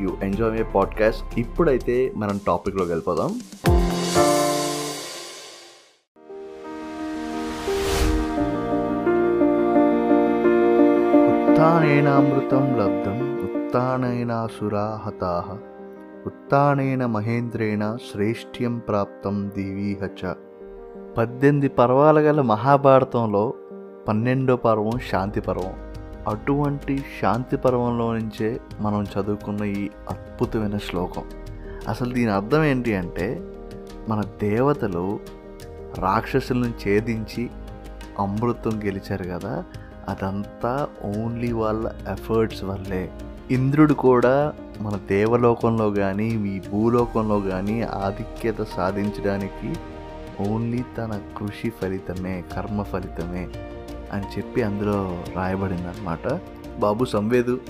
you enjoy my podcast. ఇప్పుడైతే మనం టాపిక్లోకి వెళ్ళిపోదాం. ఉత్థానేనామృతం లబ్ధం ఉత్థానైనాసురా హతాః మహేంద్రేణ శ్రేష్ఠ్యం ప్రాప్తం దివీహ చ. పద్దెనిమిది పర్వాల గల మహాభారతంలో పన్నెండో పర్వం శాంతి పర్వం. అటువంటి శాంతి పర్వంలో నుంచే మనం చదువుకున్న ఈ అద్భుతమైన శ్లోకం. అసలు దీని అర్థం ఏంటి అంటే మన దేవతలు రాక్షసులను ఛేదించి అమృతం గెలిచారు కదా అదంతా ఓన్లీ వాళ్ళ ఎఫర్ట్స్ వల్లే. ఇంద్రుడు కూడా మన దేవలోకంలో కానీ మీ భూలోకంలో కానీ ఆధిక్యత సాధించడానికి ఓన్లీ తన కృషి ఫలితమే కర్మ ఫలితమే. అని చెప్పి అందులో రాయబడింది అనమాట బాబు సంవేదు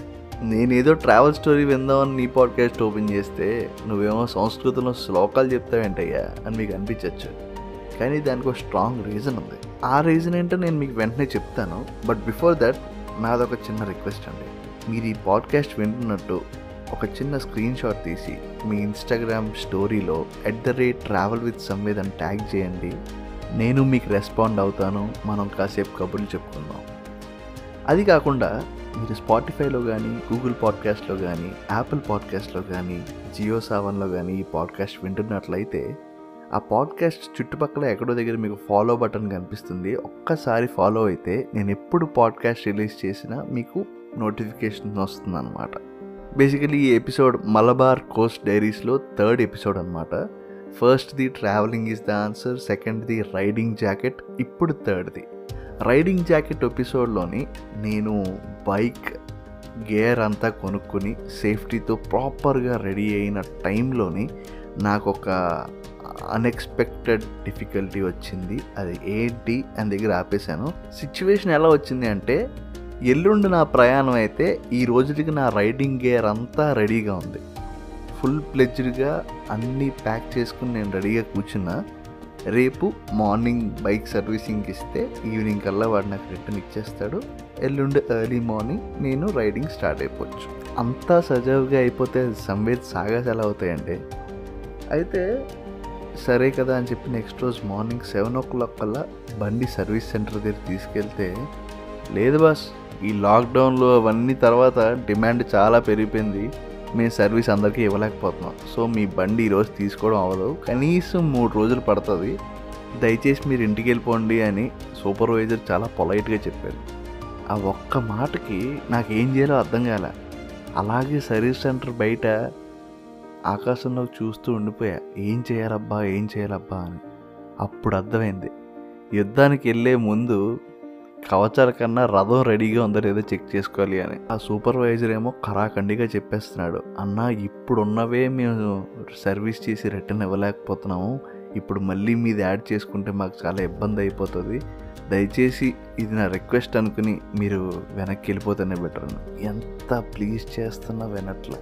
నేనేదో ట్రావెల్ స్టోరీ విందామని నీ పాడ్కాస్ట్ ఓపెన్ చేస్తే నువ్వేమో సంస్కృతంలో శ్లోకాలు చెప్తావేంటయ్యా అని మీకు అనిపించవచ్చు కానీ దానికి ఒక స్ట్రాంగ్ రీజన్ ఉంది. ఆ రీజన్ ఏంటో నేను మీకు వెంటనే చెప్తాను. బట్ బిఫోర్ దట్ నాదొక చిన్న రిక్వెస్ట్ అండి. మీరు ఈ పాడ్కాస్ట్ వింటున్నట్టు ఒక చిన్న స్క్రీన్ షాట్ తీసి మీ ఇన్స్టాగ్రామ్ స్టోరీలో at the rate travel with Samved అని ట్యాగ్ చేయండి. నేను మీకు రెస్పాండ్ అవుతాను. మనం కాసేపు కబుర్లు చెప్పుకుందాం. అది కాకుండా మీరు స్పాటిఫైలో కానీ గూగుల్ పాడ్కాస్ట్లో కానీ యాపిల్ పాడ్కాస్ట్లో కానీ జియో సావన్లో కానీ ఈ పాడ్కాస్ట్ వింటున్నట్లయితే ఆ పాడ్కాస్ట్ చుట్టుపక్కల ఎక్కడో దగ్గర మీకు ఫాలో బటన్ కనిపిస్తుంది. ఒక్కసారి ఫాలో అయితే నేను ఎప్పుడు పాడ్కాస్ట్ రిలీజ్ చేసినా మీకు నోటిఫికేషన్ వస్తుంది అనమాట బేసికలీ ఈ ఎపిసోడ్ మలబార్ కోస్ట్ డైరీస్లో థర్డ్ ఎపిసోడ్ అనమాట ఫస్ట్ది ట్రావెలింగ్ ఈజ్ ద ఆన్సర్ సెకండ్ది రైడింగ్ జాకెట్ ఇప్పుడు థర్డ్ది రైడింగ్ జాకెట్ ఎపిసోడ్లోని నేను బైక్ గేర్ అంతా కొనుక్కొని సేఫ్టీతో ప్రాపర్గా రెడీ అయిన టైంలోని నాకు ఒక అన్ఎక్స్పెక్టెడ్ డిఫికల్టీ వచ్చింది. అది ఏంటి అని దగ్గర ఆపేశాను. సిచ్యువేషన్ ఎలా వచ్చింది అంటే ఎల్లుండి నా ప్రయాణం అయితే ఈ రోజుకి నా రైడింగ్ గేర్ అంతా రెడీగా ఉంది. ఫుల్ ప్లెజ్డ్గా అన్నీ ప్యాక్ చేసుకుని నేను రెడీగా కూర్చున్నా. రేపు మార్నింగ్ బైక్ సర్వీసింగ్కి ఇస్తే ఈవినింగ్ కల్లా వాడు నాకు రిటర్న్ ఇచ్చేస్తాడు. ఎల్లుండి ఎర్లీ మార్నింగ్ నేను రైడింగ్ స్టార్ట్ అయిపోవచ్చు. అంతా సజావుగా అయిపోతే సంవేద్ సాగాస్ ఎలా అవుతాయండి అయితే సరే కదా అని చెప్పి నెక్స్ట్ రోజు మార్నింగ్ సెవెన్ ఓ క్లాక్ కల్లా బండి సర్వీస్ సెంటర్ దగ్గర తీసుకెళ్తే లేదు బాస్ ఈ లాక్డౌన్లో అవన్నీ తర్వాత డిమాండ్ చాలా పెరిగిపోయింది. మేము సర్వీస్ అందరికీ ఇవ్వలేకపోతున్నాం. సో మీ బండి ఈరోజు తీసుకోవడం అవ్వదు. కనీసం మూడు రోజులు పడుతుంది. దయచేసి మీరు ఇంటికి వెళ్ళిపోండి అని సూపర్వైజర్ చాలా పొలైట్గా చెప్పారు. ఆ ఒక్క మాటకి నాకు ఏం చేయాలో అర్థం కాలే. అలాగే సర్వీస్ సెంటర్ బయట ఆకాశంలో చూస్తూ ఉండిపోయా. ఏం చేయాలబ్బా? ఏం చేయాలబ్బా? అని. అప్పుడు అర్థమైంది. యుద్ధానికి వెళ్ళే ముందు కవచాల కన్నా రథం రెడీగా ఉందో లేదో చెక్ చేసుకోవాలి అని. ఆ సూపర్వైజర్ ఏమో కరాఖండిగా చెప్పేస్తున్నాడు. అన్న ఇప్పుడున్నవే మేము సర్వీస్ చేసి రిటర్న్ ఇవ్వలేకపోతున్నాము. ఇప్పుడు మళ్ళీ మీది యాడ్ చేసుకుంటే మాకు చాలా ఇబ్బంది అయిపోతుంది. దయచేసి ఇది నా రిక్వెస్ట్ అనుకుని మీరు వెనక్కి వెళ్ళిపోతేనే బెటర్ ఎంత ప్లీజ్ చేస్తున్నా వినట్లా.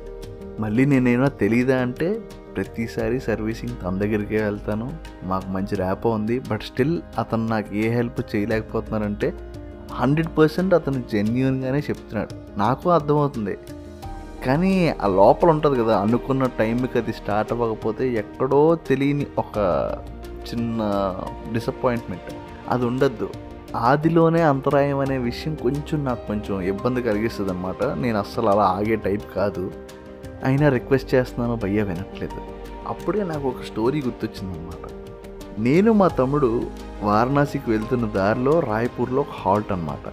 మళ్ళీ నేనేమో తెలియదా అంటే ప్రతిసారి సర్వీసింగ్ తన దగ్గరికే వెళ్తాను. మాకు మంచి ర్యాపో ఉంది. బట్ స్టిల్ అతను నాకు ఏ హెల్ప్ చేయలేకపోతున్నారంటే హండ్రెడ్ పర్సెంట్ అతను జెన్యున్గానే చెప్తున్నాడు. నాకు అర్థమవుతుంది. కానీ ఆ లోపల ఉంటుంది కదా అనుకున్న టైంకి అది స్టార్ట్ అవ్వకపోతే ఎక్కడో తెలియని ఒక చిన్న డిసప్పాయింట్మెంట్ అది ఉండద్దు. ఆదిలోనే అంతరాయం అనే విషయం కొంచెం నాకు కొంచెం ఇబ్బంది కలిగిస్తుంది అనమాట నేను అస్సలు అలా ఆగే టైప్ కాదు. అయినా రిక్వెస్ట్ చేస్తున్నాను భయ్య వినట్లేదు. అప్పుడే నాకు ఒక స్టోరీ గుర్తొచ్చిందనమాట నేను మా తమ్ముడు వారణాసికి వెళ్తున్న దారిలో రాయ్పూర్లో ఒక హాల్ట్ అనమాట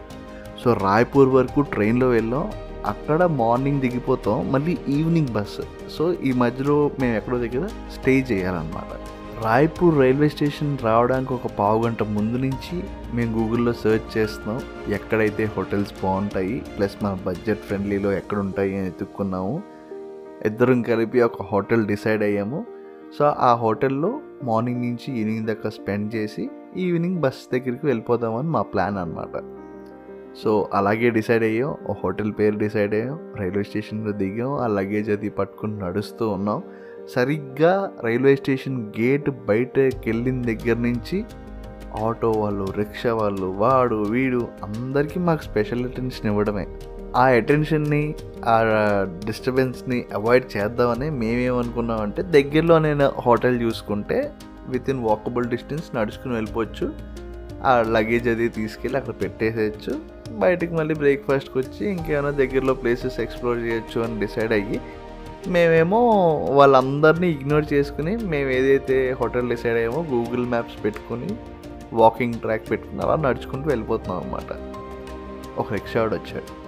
సో రాయ్పూర్ వరకు ట్రైన్లో వెళ్ళాం. అక్కడ మార్నింగ్ దిగిపోతాం. మళ్ళీ ఈవినింగ్ బస్సు సో ఈ మధ్యలో మేము ఎక్కడో దగ్గర స్టే చేయాలన్నమాట. రాయ్పూర్ రైల్వే స్టేషన్ రావడానికి ఒక పావు గంట ముందు నుంచి మేము గూగుల్లో సెర్చ్ చేస్తున్నాం. ఎక్కడైతే హోటల్స్ బాగుంటాయి ప్లస్ మన బడ్జెట్ ఫ్రెండ్లీలో ఎక్కడ ఉంటాయి అని వెతుక్కున్నాము. ఇద్దరం కలిపి ఒక హోటల్ డిసైడ్ అయ్యాము. సో ఆ హోటల్లో మార్నింగ్ నుంచి ఈవినింగ్ దాకా స్పెండ్ చేసి ఈవినింగ్ బస్ దగ్గరికి వెళ్ళిపోదామని మా ప్లాన్ అనమాట సో అలాగే డిసైడ్ అయ్యాం. ఓ హోటల్ పేరు డిసైడ్ అయ్యాం. రైల్వే స్టేషన్లో దిగాం. ఆ లగేజ్ అది పట్టుకుని నడుస్తూ ఉన్నాం. సరిగ్గా రైల్వే స్టేషన్ గేట్ బయటకి వెళ్ళిన దగ్గర నుంచి ఆటో వాళ్ళు రిక్షా వాళ్ళు వాడు వీడు అందరికీ మాకు స్పెషల్ అటెన్షన్ ఇవ్వడమే. ఆ అటెన్షన్ని ఆ డిస్టర్బెన్స్ని అవాయిడ్ చేద్దామని మేమేమనుకున్నామంటే దగ్గరలో నేను హోటల్ చూసుకుంటే విత్ ఇన్ వాకబుల్ డిస్టెన్స్ నడుచుకుని వెళ్ళిపోవచ్చు. ఆ లగేజ్ అది తీసుకెళ్ళి అక్కడ పెట్టేసేయచ్చు. బయటికి మళ్ళీ బ్రేక్ఫాస్ట్కి వచ్చి ఇంకేమైనా దగ్గరలో ప్లేసెస్ ఎక్స్ప్లోర్ చేయొచ్చు అని డిసైడ్ అయ్యి మేమేమో వాళ్ళందరినీ ఇగ్నోర్ చేసుకుని మేము ఏదైతే హోటల్ డిసైడ్ అయ్యామో గూగుల్ మ్యాప్స్ పెట్టుకుని వాకింగ్ ట్రాక్ పెట్టుకుని అలా నడుచుకుంటూ వెళ్ళిపోతున్నాం అనమాట ఒక రిక్షావాడు వచ్చాడు.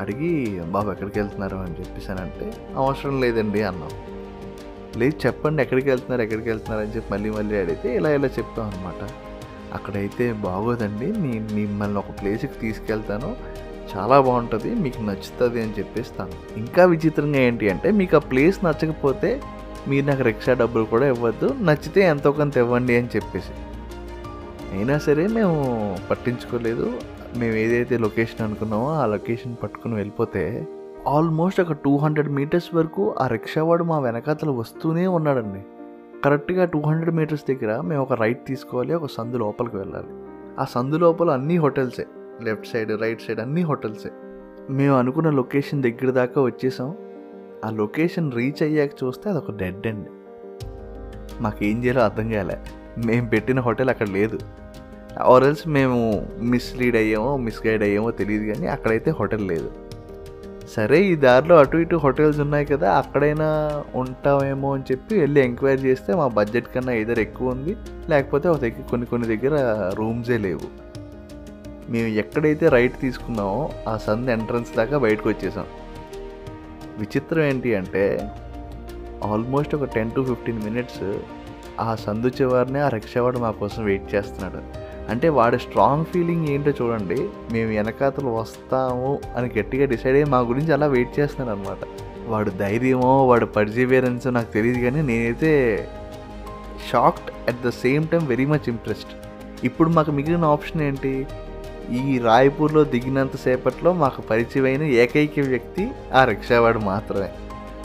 అడిగి బాబు ఎక్కడికి వెళ్తున్నారు? అని చెప్పేసానంటే అవసరం లేదండి అన్నాం. లేదు చెప్పండి ఎక్కడికి వెళ్తున్నారు ఎక్కడికి వెళ్తున్నారు? అని చెప్పి మళ్ళీ మళ్ళీ అడిగితే ఇలా ఇలా చెప్తాం అనమాట అక్కడైతే బాగోదండి నేను మిమ్మల్ని ఒక ప్లేస్కి తీసుకెళ్తాను చాలా బాగుంటుంది మీకు నచ్చుతుంది అని చెప్పేస్తాను. ఇంకా విచిత్రంగా ఏంటి అంటే మీకు ఆ ప్లేస్ నచ్చకపోతే మీరు నాకు రిక్షా డబ్బులు కూడా ఇవ్వద్దు నచ్చితే ఎంతో కొంత ఇవ్వండి అని చెప్పేసి. అయినా సరే మేము పట్టించుకోలేదు. మేము ఏదైతే లొకేషన్ అనుకున్నామో ఆ లొకేషన్ పట్టుకుని వెళ్ళిపోతే ఆల్మోస్ట్ ఒక టూ హండ్రెడ్ మీటర్స్ వరకు ఆ రిక్షా వాడు మా వెనకాతలు వస్తూనే ఉన్నాడండి. కరెక్ట్గా టూ హండ్రెడ్ మీటర్స్ దగ్గర మేము ఒక రైట్ తీసుకోవాలి ఒక సందు లోపలికి వెళ్ళాలి. ఆ సందు లోపల అన్ని హోటల్సే లెఫ్ట్ సైడ్ రైట్ సైడ్ అన్ని హోటల్సే మేము అనుకున్న లొకేషన్ దగ్గర దాకా వచ్చేసాం. ఆ లొకేషన్ రీచ్ అయ్యాక చూస్తే అదొక డెడ్ అండ్ మాకేం చేయాలో అర్థం కాలే. మేము పెట్టిన హోటల్ అక్కడ లేదు. ఆర్ఎల్స్ మేము మిస్లీడ్ అయ్యామో మిస్గైడ్ అయ్యామో తెలియదు కానీ అక్కడైతే హోటల్ లేదు. సరే ఈ దారిలో అటు ఇటు హోటల్స్ ఉన్నాయి కదా అక్కడైనా ఉంటామేమో అని చెప్పి వెళ్ళి ఎంక్వైరీ చేస్తే మా బడ్జెట్ కన్నా ఏదైనా ఎక్కువ ఉంది లేకపోతే ఒక దగ్గర కొన్ని కొన్ని దగ్గర రూమ్సే లేవు. మేము ఎక్కడైతే రైట్ తీసుకున్నామో ఆ సంద్ ఎంట్రన్స్ దాకా బయటకు వచ్చేసాం. విచిత్రం ఏంటి అంటే ఆల్మోస్ట్ ఒక టెన్ టు ఫిఫ్టీన్ మినిట్స్ ఆ సందు చివరినే ఆ రిక్షావాడు మా కోసం వెయిట్ చేస్తున్నాడు. అంటే వాడి స్ట్రాంగ్ ఫీలింగ్ ఏంటో చూడండి. మేము వెనకాతలు వస్తాము అని గట్టిగా డిసైడ్ అయ్యి మా గురించి అలా వెయిట్ చేస్తున్నాను అనమాట వాడు ధైర్యమో వాడు పర్జీవియరెన్స్ నాకు తెలియదు కానీ నేనైతే shocked at the same time very much impressed ఇప్పుడు మాకు మిగిలిన ఆప్షన్ ఏంటి? ఈ రాయపూర్లో దిగినంత సేపట్లో మాకు పరిచయమైన ఏకైక వ్యక్తి ఆ రిక్షావాడు మాత్రమే.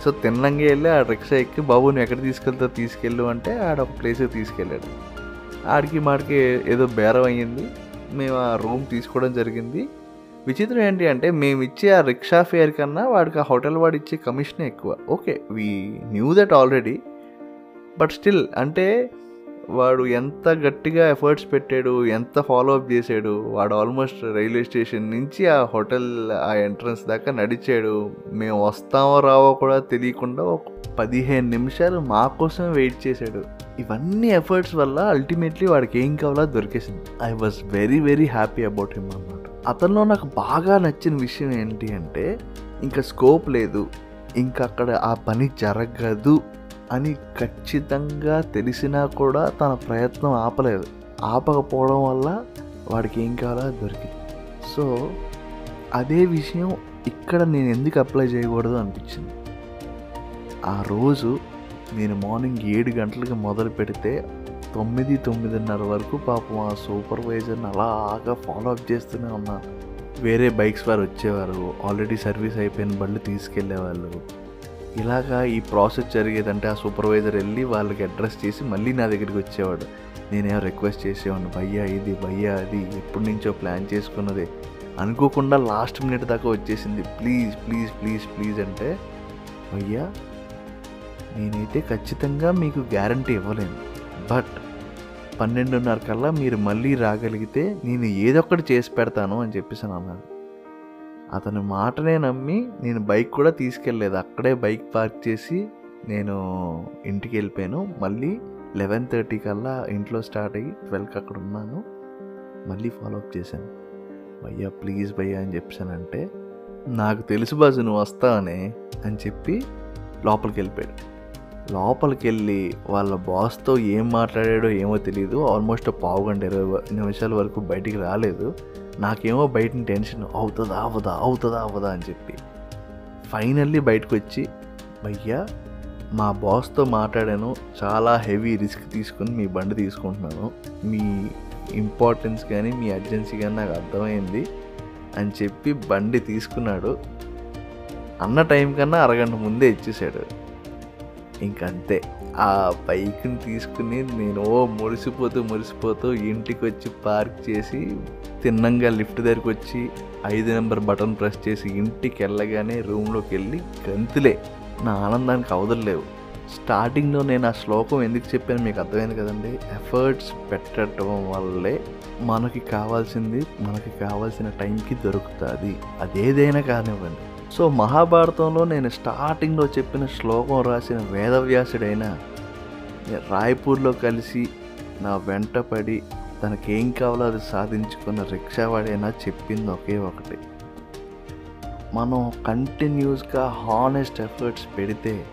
సో తిన్నంగా వెళ్ళి ఆ రిక్షా ఎక్కి బాబు నువ్వు ఎక్కడ తీసుకెళ్తావు తీసుకెళ్ళు అంటే ఆడ ఒక ప్లేస్కి తీసుకెళ్ళాడు. ఆడికి మాడికి ఏదో బేరం అయ్యింది. మేము ఆ రూమ్ తీసుకోవడం జరిగింది. విచిత్రం ఏంటి అంటే మేము ఇచ్చే ఆ రిక్షా ఫేర్ కన్నా వాడికి ఆ హోటల్ వాడు ఇచ్చే కమిషనే ఎక్కువ. Okay we knew that already. But still అంటే వాడు ఎంత గట్టిగా ఎఫర్ట్స్ పెట్టాడు ఎంత ఫాలోఅప్ చేశాడు వాడు ఆల్మోస్ట్ రైల్వే స్టేషన్ నుంచి ఆ హోటల్ ఆ ఎంట్రన్స్ దాకా నడిచాడు. మేము వస్తామో రావో కూడా తెలియకుండా ఒక పదిహేను నిమిషాలు మా కోసం వెయిట్ చేశాడు. ఇవన్నీ ఎఫర్ట్స్ వల్ల అల్టిమేట్లీ వాడికి ఏం కావాలో దొరికేసింది. I was very very happy about him అన్నమాట. అతనిలో నాకు బాగా నచ్చిన విషయం ఏంటి అంటే ఇంకా స్కోప్ లేదు ఇంకా అక్కడ ఆ పని జరగదు అని ఖచ్చితంగా తెలిసినా కూడా తన ప్రయత్నం ఆపలేదు. ఆపకపోవడం వల్ల వాడికి ఏం కావాలో దొరికింది. సో అదే విషయం ఇక్కడ నేను ఎందుకు అప్లై చేయకూడదు అనిపించింది. ఆ రోజు నేను మార్నింగ్ ఏడు గంటలకి మొదలు పెడితే తొమ్మిది తొమ్మిదిన్నర వరకు పాపం ఆ సూపర్వైజర్ని అలాగా ఫాలో అప్ చేస్తూనే ఉన్నాను వేరే బైక్స్ వారు వచ్చేవారు. ఆల్రెడీ సర్వీస్ అయిపోయిన బళ్ళు తీసుకెళ్ళేవాళ్ళు ఇలాగా ఈ ప్రాసెస్ జరిగేదంటే ఆ సూపర్వైజర్ వెళ్ళి వాళ్ళకి అడ్రస్ చేసి మళ్ళీ నా దగ్గరికి వచ్చేవాడు. నేనేమో రిక్వెస్ట్ చేసేవాడిని? భయ్యా ఇది భయ్యా అది ఎప్పటి నుంచో ప్లాన్ చేసుకున్నది. అనుకోకుండా లాస్ట్ మినిట్ దాకా వచ్చేసింది. ప్లీజ్ ప్లీజ్ ప్లీజ్ ప్లీజ్ అంటే భయ్యా నేనైతే ఖచ్చితంగా మీకు గ్యారంటీ ఇవ్వలేను. బట్ పన్నెండున్నర కల్లా మీరు మళ్ళీ రాగలిగితే నేను ఏదొక్కటి చేసి పెడతాను అని చెప్పేసి అన్నాను అతని మాటనే నమ్మి నేను బైక్ కూడా తీసుకెళ్ళలేదు. అక్కడే బైక్ పార్క్ చేసి నేను ఇంటికి వెళ్ళిపోయాను. మళ్ళీ లెవెన్ థర్టీ కల్లా ఇంట్లో స్టార్ట్ అయ్యి ట్వెల్వ్కి అక్కడ ఉన్నాను. మళ్ళీ ఫాలోఅప్ చేశాను. భయ్యా ప్లీజ్ భయ్యా అని చెప్పానంటే నాకు తెలుసు బాజు నువ్వు వస్తావని అని చెప్పి లోపలికి వెళ్ళిపోయాడు. లోపలికి వెళ్ళి వాళ్ళ బాస్తో ఏం మాట్లాడాడో ఏమో తెలియదు ఆల్మోస్ట్ పావు గంట ఇరవై నిమిషాల వరకు బయటికి రాలేదు. నాకేమో బయట టెన్షన్ అవుతుందా అవదా అవుతుందా అవదా అని చెప్పి ఫైనల్లీ బయటకు వచ్చి భయ్యా మా బాస్తో మాట్లాడాను. చాలా హెవీ రిస్క్ తీసుకుని మీ బండి తీసుకుంటున్నాను. మీ ఇంపార్టెన్స్ కానీ మీ అర్జెన్సీ కానీ నాకు అర్థమైంది అని చెప్పి బండి తీసుకున్నాడు. అన్న టైం కన్నా అరగంట ముందే ఇచ్చేసాడు. ఇంకంతే. ఆ బైక్ని తీసుకుని నేను ఓ మురిసిపోతూ మురిసిపోతూ ఇంటికి వచ్చి పార్క్ చేసి తిన్నంగా లిఫ్ట్ దగ్గరికి వచ్చి ఐదు నెంబర్ బటన్ ప్రెస్ చేసి ఇంటికి వెళ్ళగానే రూమ్లోకి వెళ్ళి గంతులే. నా ఆనందానికి అవదలేవు స్టార్టింగ్లో నేను ఆ శ్లోకం ఎందుకు చెప్పాను మీకు అర్థమైంది కదండి. ఎఫర్ట్స్ పెట్టడం వల్లే మనకి కావాల్సింది మనకి కావాల్సిన టైంకి దొరుకుతుంది. అదేదైనా కానివ్వండి. సో మహాభారతంలో నేను స్టార్టింగ్లో చెప్పిన శ్లోకం రాసిన వేదవ్యాసుడైన రాయ్పూర్లో కలిసి నా వెంట పడి తనకేం కావాలో అది సాధించుకున్న రిక్షావాడైనా చెప్పింది ఒకే ఒకటి. మనం కంటిన్యూస్గా హానెస్ట్ ఎఫర్ట్స్ పెడితే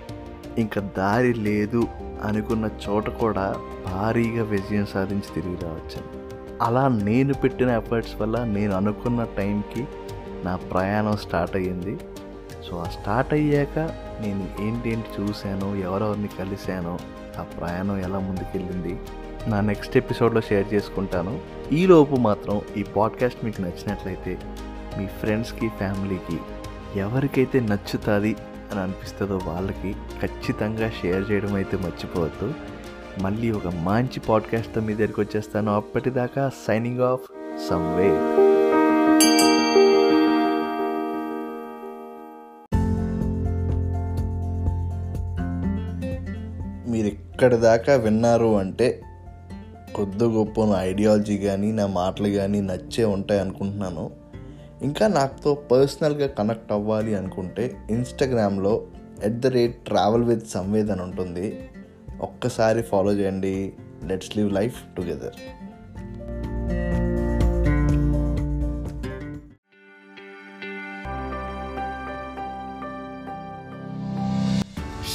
ఇంకా దారి లేదు అనుకున్న చోట కూడా భారీగా విజయం సాధించి తిరిగి రావచ్చు అలా నేను పెట్టిన ఎఫర్ట్స్ వల్ల నేను అనుకున్న టైంకి నా ప్రయాణం స్టార్ట్ అయ్యింది. సో ఆ స్టార్ట్ అయ్యాక నేను ఏంటేంటి చూశాను ఎవరెవరిని కలిశాను ఆ ప్రయాణం ఎలా ముందుకెళ్ళింది నా నెక్స్ట్ ఎపిసోడ్లో షేర్ చేసుకుంటాను. ఈలోపు మాత్రం ఈ పాడ్కాస్ట్ మీకు నచ్చినట్లయితే మీ ఫ్రెండ్స్కి ఫ్యామిలీకి ఎవరికైతే నచ్చుతుంది అని అనిపిస్తుందో వాళ్ళకి ఖచ్చితంగా షేర్ చేయడం అయితే మర్చిపోవద్దు. మళ్ళీ ఒక మంచి పాడ్కాస్ట్తో మీ దగ్గరికి వచ్చేస్తాను. అప్పటిదాకా సైనింగ్ ఆఫ్ సమ్వే ఇక్కడి దాకా విన్నారు అంటే కొద్ది గొప్ప నా ఐడియాలజీ కానీ నా మాటలు కానీ నచ్చే ఉంటాయి అనుకుంటున్నాను. ఇంకా నాతో పర్సనల్గా కనెక్ట్ అవ్వాలి అనుకుంటే ఇన్స్టాగ్రామ్లో at the rate travel with Samvedana ఉంటుంది. ఒక్కసారి ఫాలో చేయండి. Let's live life together.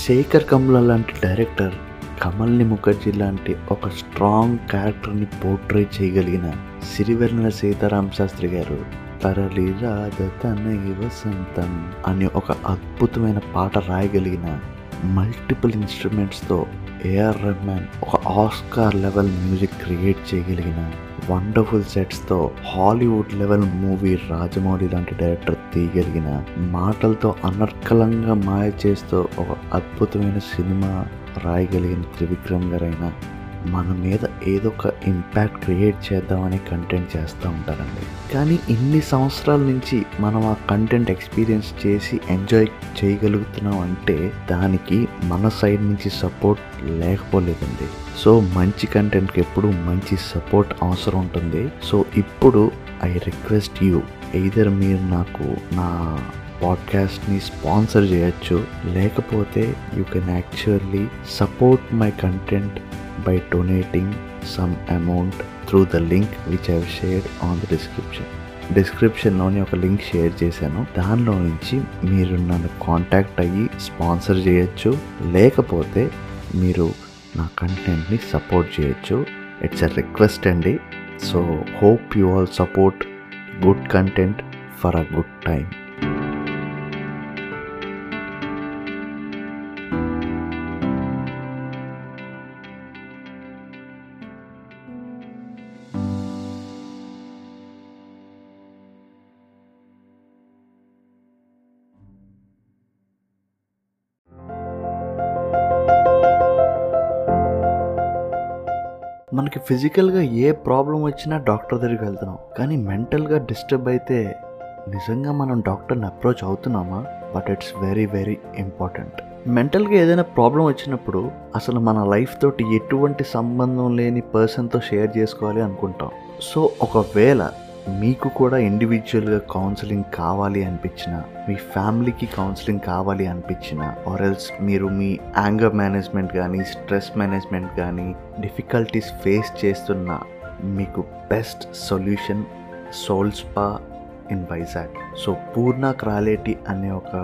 Shekhar Kammula లాంటి డైరెక్టర్ కమల్ని ముఖర్జీ లాంటి ఒక స్ట్రాంగ్ క్యారెక్టర్ని పోర్ట్రే చేయగలిగిన సిరివెన్నెల సీతారాం శాస్త్రి గారు తరలి రాధ తనై వసంతం అనే ఒక అద్భుతమైన పాట రాయగలిగిన మల్టిపుల్ ఇన్స్ట్రుమెంట్స్తో ఏఆర్ రెహమాన్ ఒక ఆస్కార్ లెవెల్ మ్యూజిక్ క్రియేట్ చేయగలిగిన వండర్ఫుల్ సెట్స్తో హాలీవుడ్ లెవెల్ మూవీ రాజమౌళి లాంటి డైరెక్టర్ తీయగలిగిన మాటలతో అనర్కలంగా మాయ చేస్తూ ఒక అద్భుతమైన సినిమా రాయగలిగిన త్రివిక్రమ్ గారైనా మన మీద ఏదో ఒక ఇంపాక్ట్ క్రియేట్ చేద్దామని కంటెంట్ చేస్తూ ఉంటారండి. కానీ ఇన్ని సంవత్సరాల నుంచి మనం ఆ కంటెంట్ ఎక్స్పీరియన్స్ చేసి ఎంజాయ్ చేయగలుగుతున్నాం అంటే దానికి మన సైడ్ నుంచి సపోర్ట్ లేకపోలేదండి. సో మంచి కంటెంట్కి ఎప్పుడు మంచి సపోర్ట్ అవసరం ఉంటుంది. సో ఇప్పుడు ఐ రిక్వెస్ట్ యూ ఎయిదర్ మీరు నాకు నా పాడ్కాస్ట్ని స్పాన్సర్ చేయొచ్చు. లేకపోతే you can actually support my content by donating some amount through the link which I have on the description డిస్క్రిప్షన్లోని ఒక లింక్ షేర్ చేశాను. దానిలో నుంచి మీరు నన్ను కాంటాక్ట్ అయ్యి స్పాన్సర్ చేయొచ్చు. లేకపోతే మీరు నా కంటెంట్ని సపోర్ట్ చేయొచ్చు. ఇట్స్ ఎ రిక్వెస్ట్ అండి. So hope you all support good content for a good time మనకి ఫిజికల్గా ఏ ప్రాబ్లం వచ్చినా డాక్టర్ దగ్గరికి వెళ్తున్నాం. కానీ మెంటల్గా డిస్టర్బ్ అయితే నిజంగా మనం డాక్టర్ని approach అవుతున్నామా? But it's very very important మెంటల్గా ఏదైనా ప్రాబ్లం వచ్చినప్పుడు అసలు మన లైఫ్ తోటి ఎటువంటి సంబంధం లేని పర్సన్తో షేర్ చేసుకోవాలి అనుకుంటాం. సో ఒకవేళ మీకు కూడా ఇండివిజువల్గా కౌన్సిలింగ్ కావాలి అనిపించిన మీ ఫ్యామిలీకి కౌన్సిలింగ్ కావాలి అనిపించిన ఆర్ ఎల్స్ మీరు మీ యాంగర్ మేనేజ్మెంట్ కానీ స్ట్రెస్ మేనేజ్మెంట్ కానీ డిఫికల్టీస్ ఫేస్ చేస్తున్న మీకు best solution Soul Spa in Vizag so Purna Krality అనే ఒక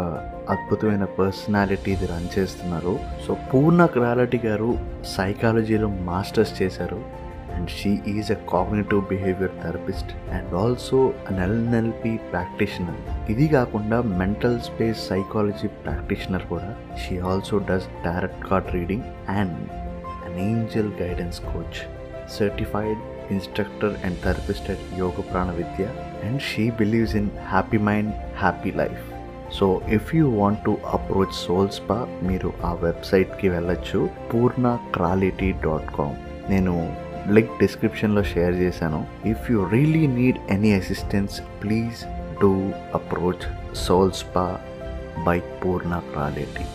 అద్భుతమైన పర్సనాలిటీ ఇది రన్ చేస్తున్నారు. సో పూర్ణ క్రాలిటీ గారు సైకాలజీలో మాస్టర్స్ చేశారు. And she is a cognitive behavior therapist and also an L N L P practitioner ఇది కాకుండా మెంటల్ స్పేస్ సైకాలజీ ప్రాక్టీషనర్ కూడా. She also does tarot card reading and an angel guidance coach certified instructor and therapist at Yoga Prana Vidya and she believes in happy mind happy life so if you want to approach Soul Spa మీరు ఆ వెబ్సైట్కి వెళ్ళొచ్చు పూర్ణ క్రాలిటీ dot com నేను link డిస్క్రిప్షన్లో share చేశాను. If you really need any assistance please do approach soul spa by Poorna క్రాలిటీ